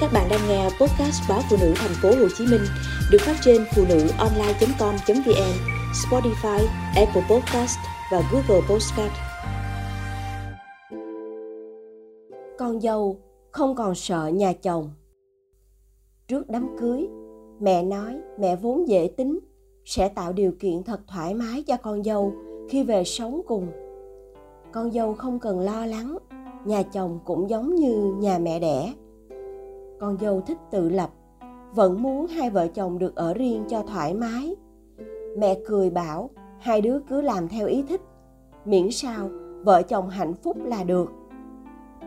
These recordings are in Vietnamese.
Các bạn đang nghe podcast báo phụ nữ thành phố Hồ Chí Minh được phát trên phụ nữ online.com.vn, Spotify, Apple Podcast và Google Podcast. Con dâu không còn sợ nhà chồng. Trước đám cưới, mẹ nói mẹ vốn dễ tính, sẽ tạo điều kiện thật thoải mái cho con dâu khi về sống cùng. Con dâu không cần lo lắng, nhà chồng cũng giống như nhà mẹ đẻ con dâu thích tự lập, vẫn muốn hai vợ chồng được ở riêng cho thoải mái. Mẹ cười bảo, hai đứa cứ làm theo ý thích, miễn sao vợ chồng hạnh phúc là được.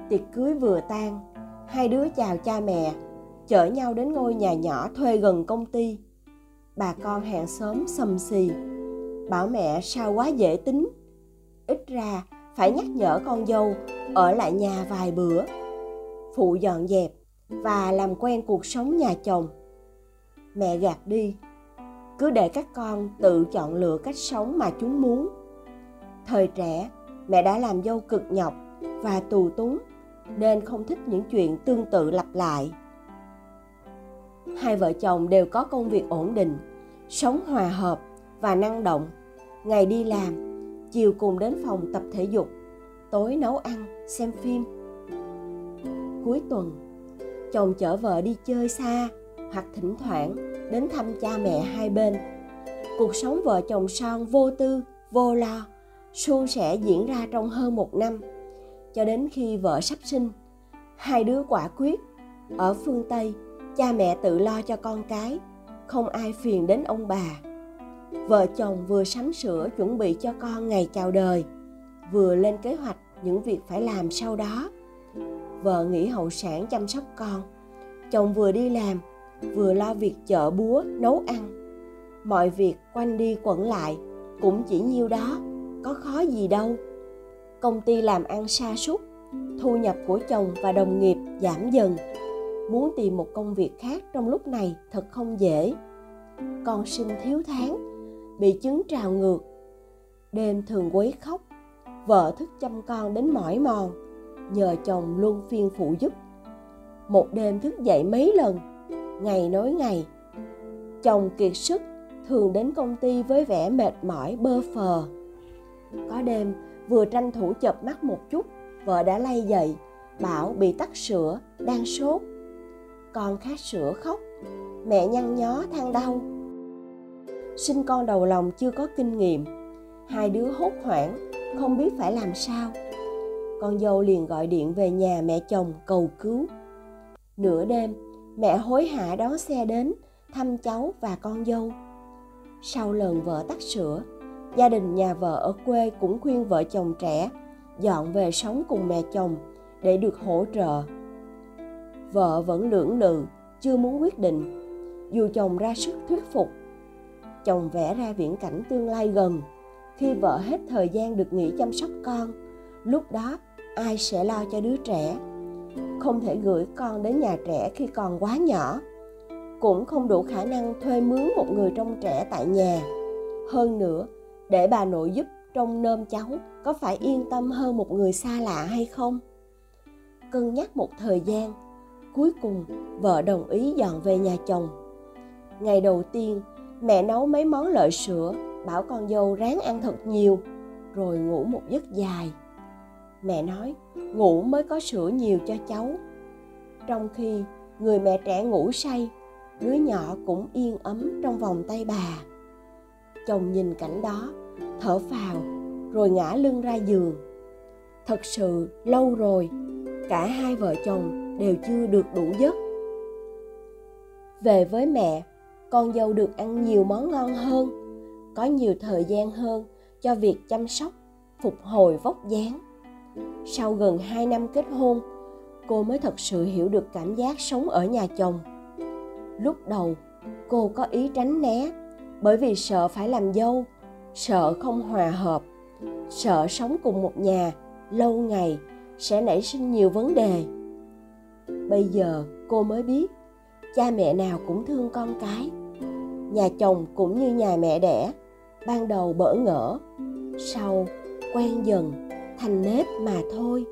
Tiệc cưới vừa tan, hai đứa chào cha mẹ, chở nhau đến ngôi nhà nhỏ thuê gần công ty. Bà con hàng xóm sầm xì, bảo mẹ sao quá dễ tính. Ít ra phải nhắc nhở con dâu ở lại nhà vài bữa. Phụ dọn dẹp và làm quen cuộc sống nhà chồng. Mẹ gạt đi, cứ để các con tự chọn lựa cách sống mà chúng muốn. Thời trẻ, mẹ đã làm dâu cực nhọc và tù túng, nên không thích những chuyện tương tự lặp lại. Hai vợ chồng đều có công việc ổn định, sống hòa hợp và năng động. Ngày đi làm, chiều cùng đến phòng tập thể dục, tối nấu ăn, xem phim. Cuối tuần chồng chở vợ đi chơi xa hoặc thỉnh thoảng đến thăm cha mẹ hai bên. Cuộc sống vợ chồng son vô tư, vô lo, suôn sẻ diễn ra trong hơn một năm. Cho đến khi vợ sắp sinh, hai đứa quả quyết, ở phương tây, cha mẹ tự lo cho con cái, không ai phiền đến ông bà. Vợ chồng vừa sắm sửa chuẩn bị cho con ngày chào đời, vừa lên kế hoạch những việc phải làm sau đó vợ nghỉ hậu sản chăm sóc con. Chồng vừa đi làm, vừa lo việc chợ búa, nấu ăn. Mọi việc quanh đi quẩn lại cũng chỉ nhiêu đó, có khó gì đâu. Công ty làm ăn sa sút, thu nhập của chồng và đồng nghiệp giảm dần. Muốn tìm một công việc khác trong lúc này thật không dễ. Con sinh thiếu tháng, bị chứng trào ngược. Đêm thường quấy khóc, vợ thức chăm con đến mỏi mòn nhờ chồng luôn phiên phụ giúp. Một đêm thức dậy mấy lần, ngày nói ngày. Chồng kiệt sức, thường đến công ty với vẻ mệt mỏi, bơ phờ. Có đêm, vừa tranh thủ chợp mắt một chút, vợ đã lay dậy, bảo bị tắc sữa, đang sốt. Con khát sữa khóc, mẹ nhăn nhó than đau. Sinh con đầu lòng chưa có kinh nghiệm, hai đứa hốt hoảng, không biết phải làm sao con dâu liền gọi điện về nhà mẹ chồng cầu cứu. Nửa đêm, mẹ hối hả đón xe đến, thăm cháu và con dâu. Sau lần vợ tắt sữa, gia đình nhà vợ ở quê cũng khuyên vợ chồng trẻ dọn về sống cùng mẹ chồng để được hỗ trợ. Vợ vẫn lưỡng lự, chưa muốn quyết định. Dù chồng ra sức thuyết phục, chồng vẽ ra viễn cảnh tương lai gần. Khi vợ hết thời gian được nghỉ chăm sóc con, lúc đó ai sẽ lo cho đứa trẻ? Không thể gửi con đến nhà trẻ khi còn quá nhỏ. Cũng không đủ khả năng thuê mướn một người trông trẻ tại nhà. Hơn nữa, để bà nội giúp trông nơm cháu, có phải yên tâm hơn một người xa lạ hay không? Cân nhắc một thời gian, cuối cùng vợ đồng ý dọn về nhà chồng. Ngày đầu tiên, mẹ nấu mấy món lợi sữa, bảo con dâu ráng ăn thật nhiều, rồi ngủ một giấc dài mẹ nói, ngủ mới có sữa nhiều cho cháu. Trong khi người mẹ trẻ ngủ say, đứa nhỏ cũng yên ấm trong vòng tay bà. Chồng nhìn cảnh đó, thở phào, rồi ngã lưng ra giường. Thật sự lâu rồi, cả hai vợ chồng đều chưa được đủ giấc. Về với mẹ, con dâu được ăn nhiều món ngon hơn, có nhiều thời gian hơn cho việc chăm sóc, phục hồi vóc dáng sau gần 2 năm kết hôn, cô mới thật sự hiểu được cảm giác sống ở nhà chồng. Lúc đầu, cô có ý tránh né bởi vì sợ phải làm dâu, sợ không hòa hợp, sợ sống cùng một nhà lâu ngày sẽ nảy sinh nhiều vấn đề. Bây giờ cô mới biết, cha mẹ nào cũng thương con cái. Nhà chồng cũng như nhà mẹ đẻ, ban đầu bỡ ngỡ, sau quen dần thành nếp mà thôi.